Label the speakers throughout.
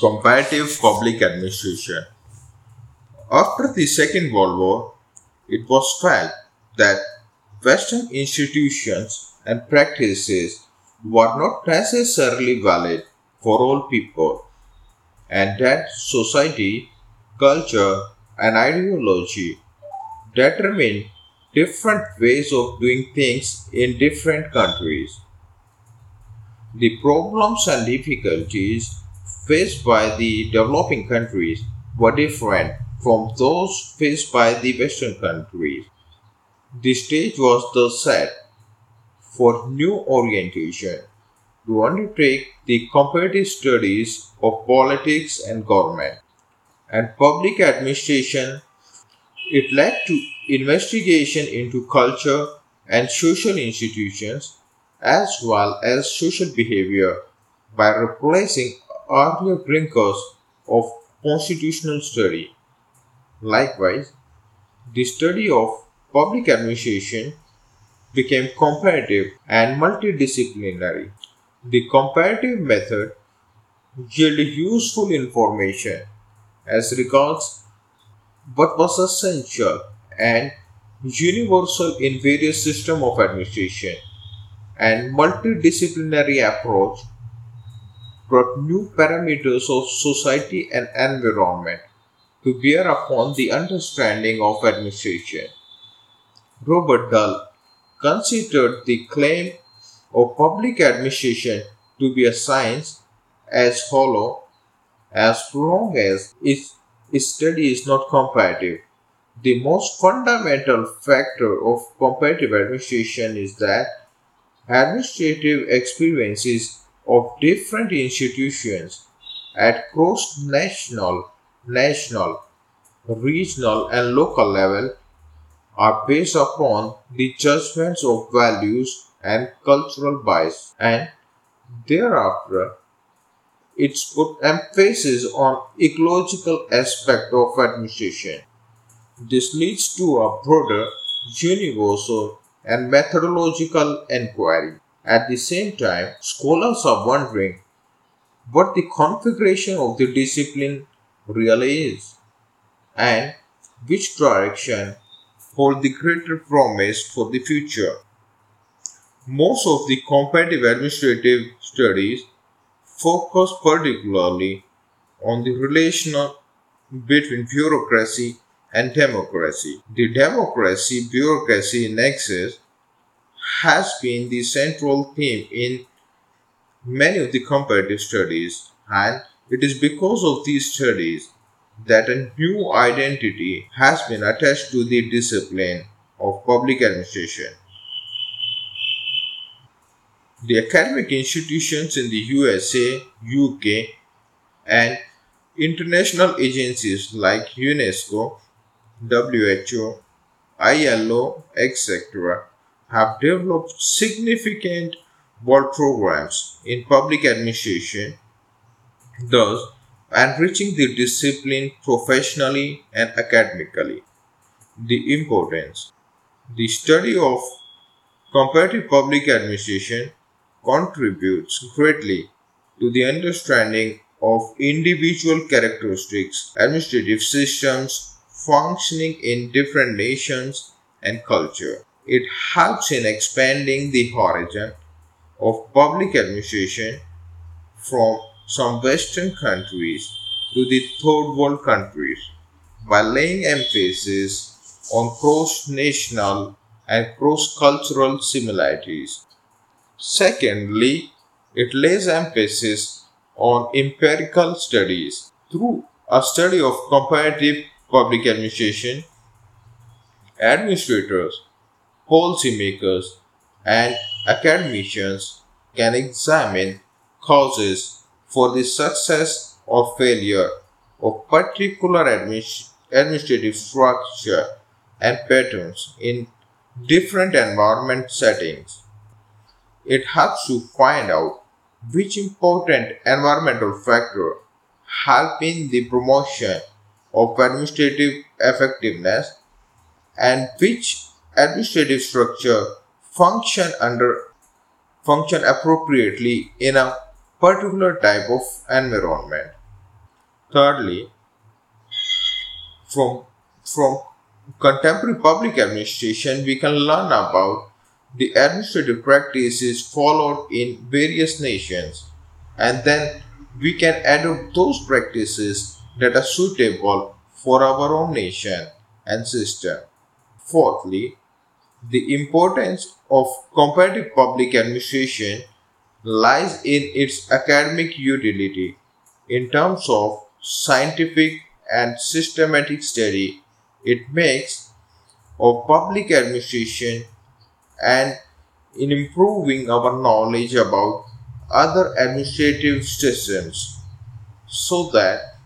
Speaker 1: Comparative public administration. After the Second World War, it was felt that Western institutions and practices were not necessarily valid for all people, and that society, culture, and ideology determine different ways of doing things in different countries. The problems and difficulties faced by the developing countries were different from those faced by the Western countries. The stage was thus set for new orientation to undertake the comparative studies of politics and government and public administration. It led to investigation into culture and social institutions as well as social behavior by replacing earlier drinkers of constitutional study. Likewise, the study of public administration became comparative and multidisciplinary. The comparative method yielded useful information as regards what was essential and universal in various systems of administration and multidisciplinary approach brought new parameters of society and environment to bear upon the understanding of administration. Robert Dahl considered the claim of public administration to be a science as hollow as long as its, its study is not comparative. The most fundamental factor of comparative administration is that administrative experiences of different institutions at cross national, national, regional, and local level are based upon the judgments of values and cultural bias, and thereafter it's put emphasis on ecological aspect of administration. This leads to a broader, universal, and methodological inquiry. At the same time, scholars are wondering what the configuration of the discipline really is and which direction hold the greater promise for the future. Most of the comparative administrative studies focus particularly on the relation between bureaucracy and democracy. The democracy bureaucracy nexus has been the central theme in many of the comparative studies, and it is because of these studies that a new identity has been attached to the discipline of public administration. The academic institutions in the USA, UK, and international agencies like UNESCO, WHO, ILO, etc., have developed significant world programs in public administration, thus enriching the discipline professionally and academically. The importance The study of comparative public administration contributes greatly to the understanding of individual characteristics, administrative systems functioning in different nations and culture. It helps in expanding the horizon of public administration from some Western countries to the third world countries by laying emphasis on cross national and cross cultural similarities. Secondly, it lays emphasis on empirical studies. Through a study of comparative public administration, administrators, policymakers, and academicians can examine causes for the success or failure of particular admi- administrative structure and patterns in different environment settings. It helps to find out which important environmental factor help in the promotion of administrative effectiveness and which administrative structure function under function appropriately in a particular type of environment. Thirdly, from, from contemporary public administration, we can learn about the administrative practices followed in various nations and then we can adopt those practices that are suitable for our own nation and system. Fourthly, the importance of comparative public administration lies in its academic utility in terms of scientific and systematic study it makes of public administration and in improving our knowledge about other administrative systems so that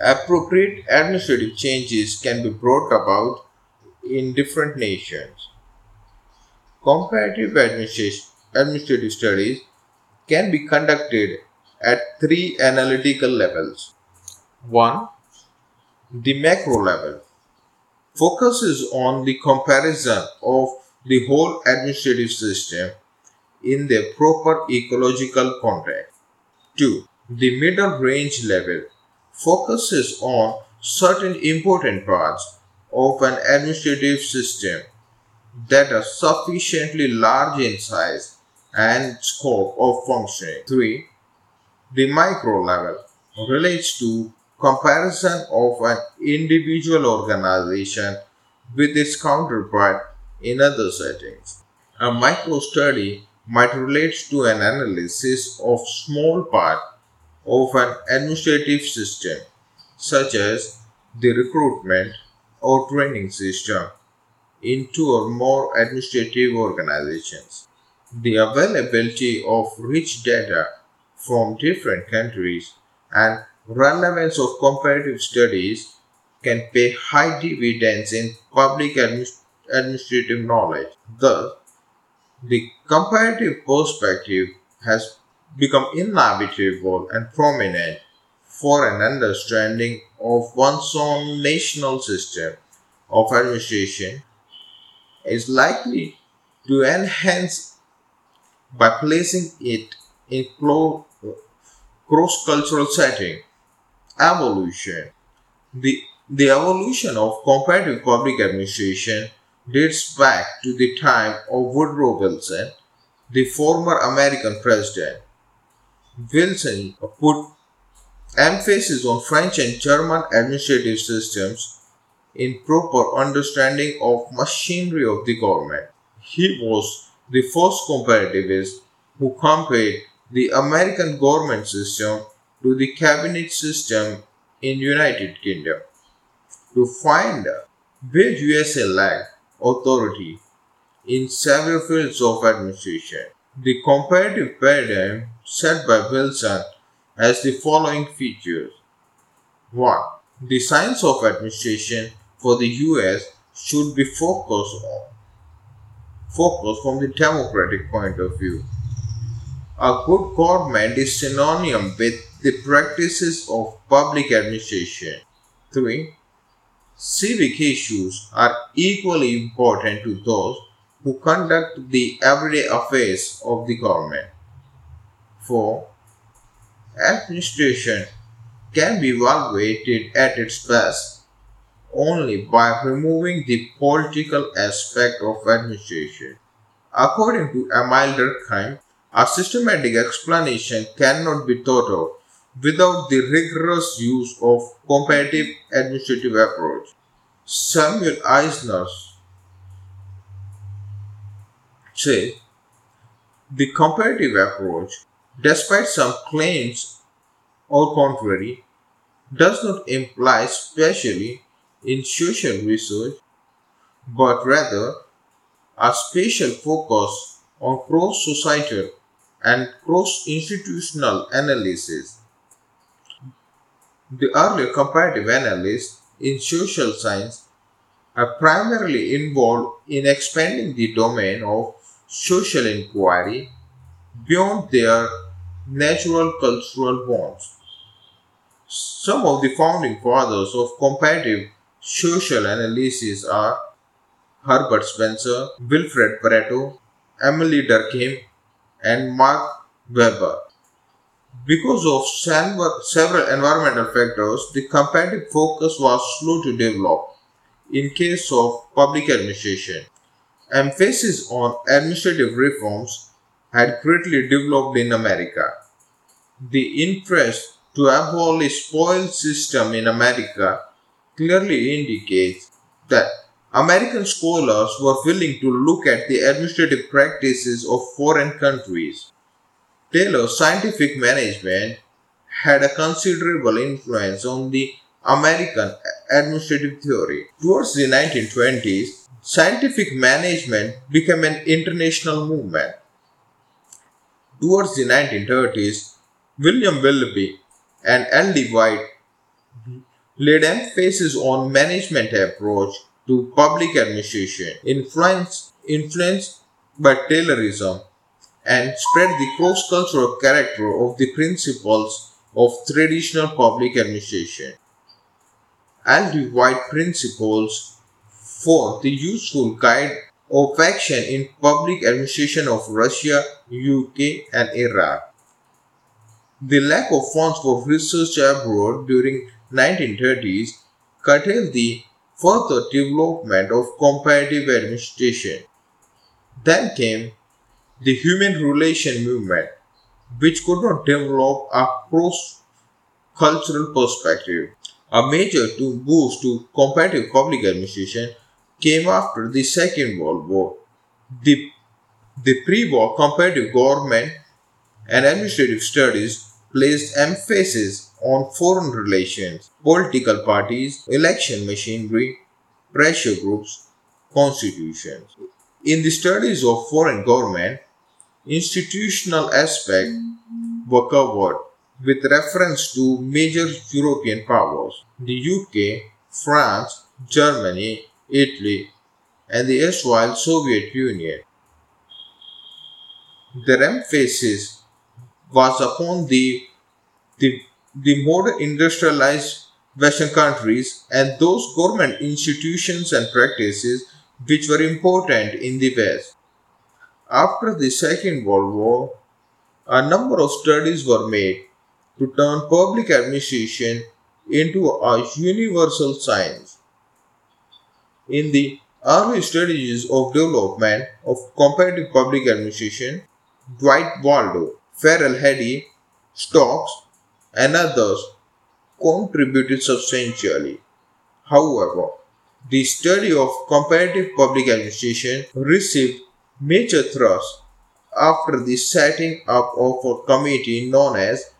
Speaker 1: appropriate administrative changes can be brought about in different nations. Comparative administrative studies can be conducted at three analytical levels. 1. The macro level focuses on the comparison of the whole administrative system in their proper ecological context. 2. The middle range level focuses on certain important parts of an administrative system that are sufficiently large in size and scope of functioning. 3. The micro level relates to comparison of an individual organization with its counterpart in other settings. A micro study might relate to an analysis of small part of an administrative system such as the recruitment or training system in two or more administrative organizations. The availability of rich data from different countries and relevance of comparative studies can pay high dividends in public administ- administrative knowledge. Thus, the comparative perspective has become inevitable and prominent for an understanding of one's own national system of administration is likely to enhance by placing it in cross-cultural setting evolution the the evolution of comparative public administration dates back to the time of Woodrow Wilson, the former American president. Wilson put emphasis on French and German administrative systems in proper understanding of machinery of the government. He was the first comparativist who compared the American government system to the cabinet system in United Kingdom to find where USA lacked authority in several fields of administration. The comparative paradigm set by Wilson has the following features. 1. The science of administration for the US should be focused on focused from the democratic point of view. A good government is synonym with the practices of public administration. 3. Civic issues are equally important to those who conduct the everyday affairs of the government. 4. Administration can be evaluated at its best only by removing the political aspect of administration. According to Emile Durkheim, a systematic explanation cannot be thought of without the rigorous use of comparative administrative approach. Samuel Eisner says the comparative approach, despite some claims or contrary, does not imply specially in social research, but rather a special focus on cross-societal and cross-institutional analysis. The earlier comparative analysts in social science are primarily involved in expanding the domain of social inquiry beyond their natural cultural bonds. Some of the founding fathers of comparative social analysis are Herbert Spencer, Wilfred Pareto, Emile Durkheim, and Max Weber. Because of several environmental factors, the comparative focus was slow to develop in case of public administration. Emphasis on administrative reforms had greatly developed in America. The interest to abolish spoil system in America clearly indicates that American scholars were willing to look at the administrative practices of foreign countries. Taylor's scientific management had a considerable influence on the American administrative theory. Towards the 1920s, scientific management became an international movement. Towards the 1930s, William Willoughby and L.D. White laid emphasis on management approach to public administration, influenced, influenced by Taylorism, and spread the cross-cultural character of the principles of traditional public administration. L.D. White principles for the useful guide of action in public administration of Russia, UK, and Iraq. The lack of funds for research abroad during 1930s curtailed the further development of comparative administration. Then came the human relation movement, which could not develop a cross-cultural perspective. A major to boost to comparative public administration came after the Second World War. The, the pre-war comparative government and administrative studies placed emphasis on foreign relations, political parties, election machinery, pressure groups, constitutions. In the studies of foreign government, institutional aspects were covered with reference to major European powers, the UK, France, Germany, Italy, and the erstwhile Soviet Union. Their emphasis was upon the, the the more industrialized Western countries and those government institutions and practices which were important in the West. After the Second World War, a number of studies were made to turn public administration into a universal science. In the early stages of development of comparative public administration, Dwight Waldo, Ferrel Heady, Stokes, and others contributed substantially. However, the study of comparative public administration received major thrust after the setting up of a committee known as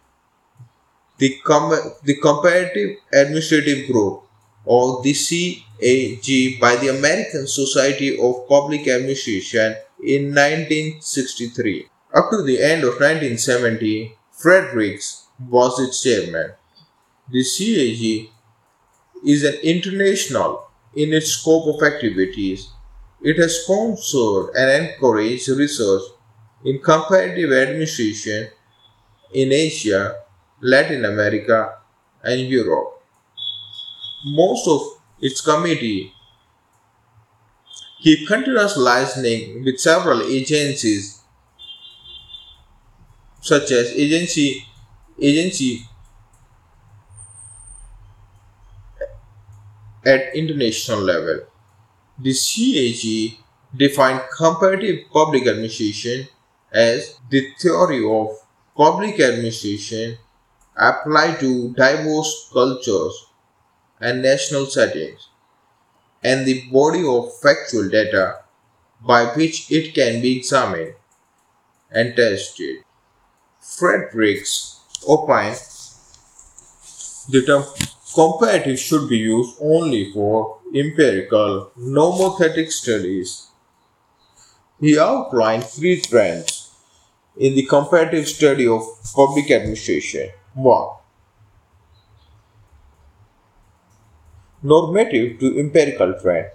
Speaker 1: the, Com- the Comparative Administrative Group or the CAG by the American Society of Public Administration in 1963. Up to the end of 1970, Fred Riggs was its chairman. The CAG is an international in its scope of activities. It has sponsored and encouraged research in comparative administration in Asia, Latin America, and Europe. Most of its committee keep continuous liaising with several agencies such as Agency agency at international level. The CAG defined comparative public administration as the theory of public administration applied to diverse cultures and national settings, and the body of factual data by which it can be examined and tested. Fred Riggs opine the term comparative should be used only for empirical nomothetic studies. He outlined three trends in the comparative study of public administration. 1. Normative to empirical trend.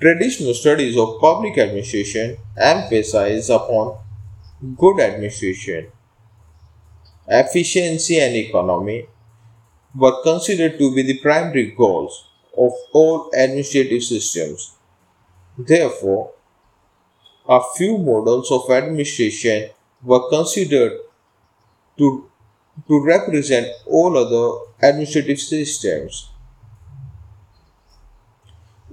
Speaker 1: Traditional studies of public administration emphasize upon good administration efficiency and economy were considered to be the primary goals of all administrative systems. Therefore, a few models of administration were considered to, to represent all other administrative systems.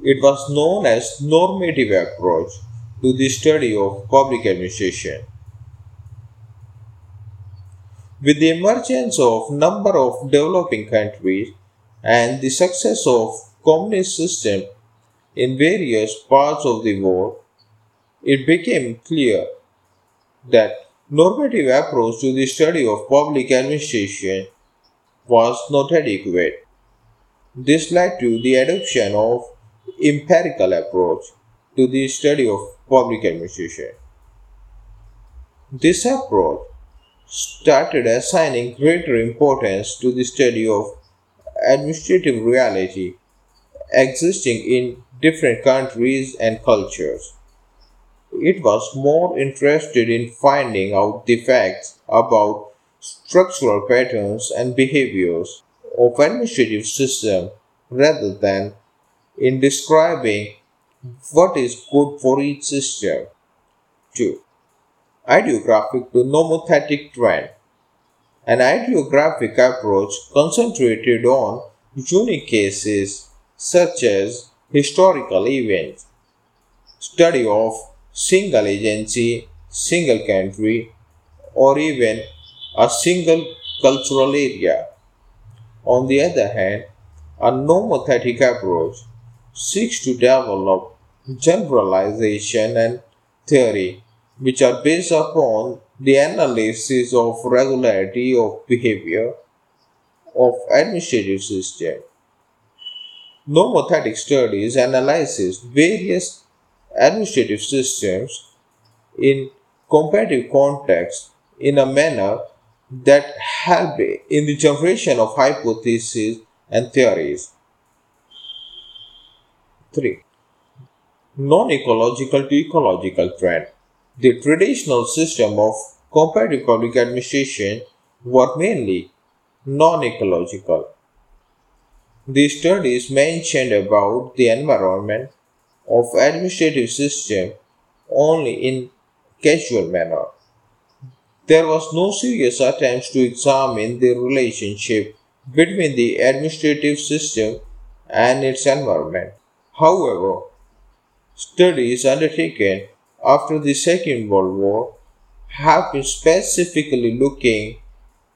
Speaker 1: It was known as normative approach to the study of public administration. With the emergence of number of developing countries and the success of communist system in various parts of the world, it became clear that normative approach to the study of public administration was not adequate. This led to the adoption of empirical approach to the study of public administration. This approach started assigning greater importance to the study of administrative reality existing in different countries and cultures. It was more interested in finding out the facts about structural patterns and behaviors of administrative system rather than in describing what is good for each system. 2. Idiographic to nomothetic trend. An idiographic approach concentrated on unique cases such as historical events, study of single agency, single country, or even a single cultural area. On the other hand, a nomothetic approach seeks to develop generalization and theory which are based upon the analysis of regularity of behavior of administrative system. Nomothetic studies analyzes various administrative systems in comparative context in a manner that help in the generation of hypotheses and theories. 3. Non-ecological to ecological trend. The traditional system of comparative public administration were mainly non-ecological. The studies mentioned about the environment of administrative system only in casual manner. There was no serious attempt to examine the relationship between the administrative system and its environment. However, studies undertaken after the Second World War have been specifically looking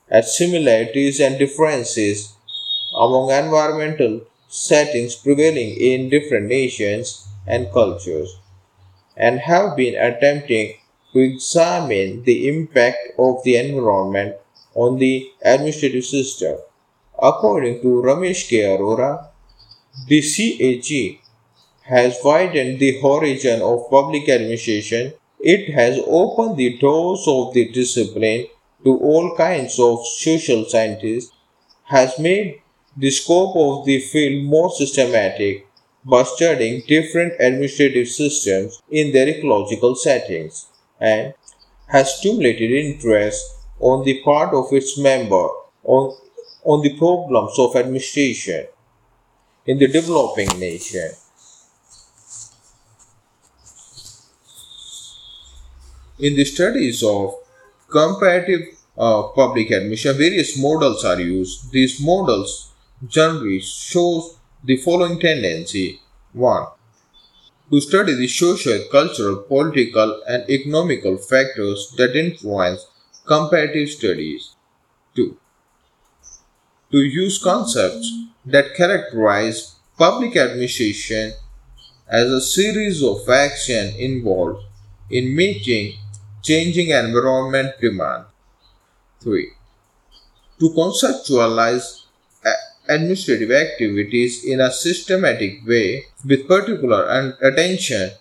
Speaker 1: at similarities and differences among environmental settings prevailing in different nations and cultures, and have been attempting to examine the impact of the environment on the administrative system. According to Ramesh K. Arora, the CAG has widened the horizon of public administration. It has opened the doors of the discipline to all kinds of social scientists, has made the scope of the field more systematic by studying different administrative systems in their ecological settings and has stimulated interest on the part of its member on, on the problems of administration in the developing nation. In the studies of comparative uh, public admission, various models are used. These models generally shows the following tendency 1. To study the social, cultural, political, and economical factors that influence comparative studies. 2. To use concepts that characterize public administration as a series of actions involved in meeting changing environment demand. 3. To conceptualize uh, administrative activities in a systematic way with particular attention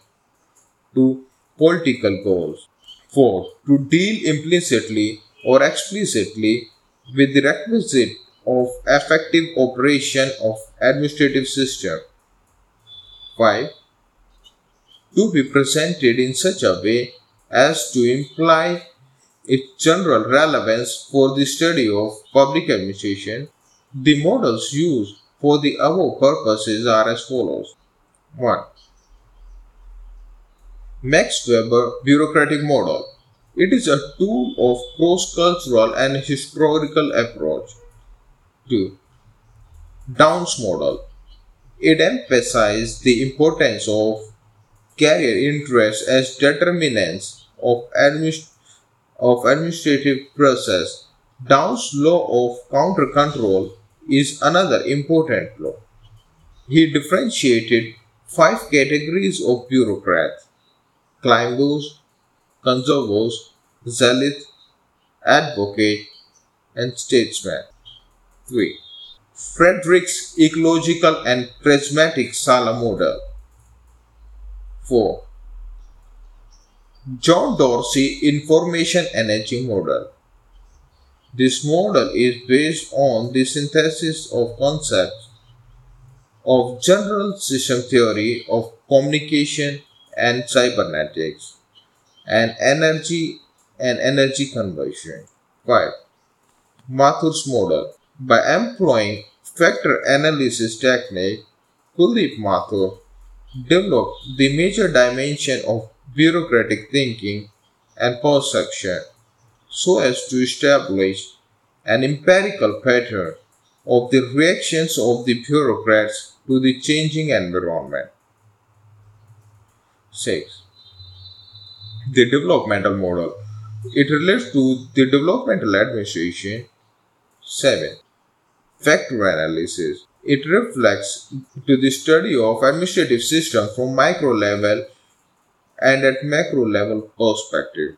Speaker 1: to political goals. 4. To deal implicitly or explicitly with the requisite of effective operation of administrative system. 5. To be presented in such a way as to imply its general relevance for the study of public administration the models used for the above purposes are as follows. 1. Max Weber Bureaucratic Model It is a tool of cross-cultural and historical approach. 2. Downs model. It emphasizes the importance of career interests as determinants of, administ- of administrative process. Downs' law of counter control is another important law. He differentiated five categories of bureaucrats climbers, conservers, zealot, advocate, and statesman. 3. Fred Riggs' ecological and prismatic Sala model. 4. John Dorsey Information Energy Model. This model is based on the synthesis of concepts of general system theory of communication and cybernetics and energy and energy conversion. 5. Mathur's model. By employing factor analysis technique, Kuldeep Mathur developed the major dimension of bureaucratic thinking and perception so as to establish an empirical pattern of the reactions of the bureaucrats to the changing environment. 6. The developmental model. It relates to the developmental administration. 7. Factor analysis. It reflects to the study of administrative systems from micro level and at macro level perspective.